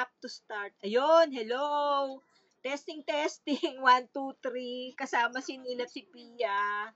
tap to start. Ayun, hello! Testing, testing. 1, 2, 3. Kasama si Nila si Pia.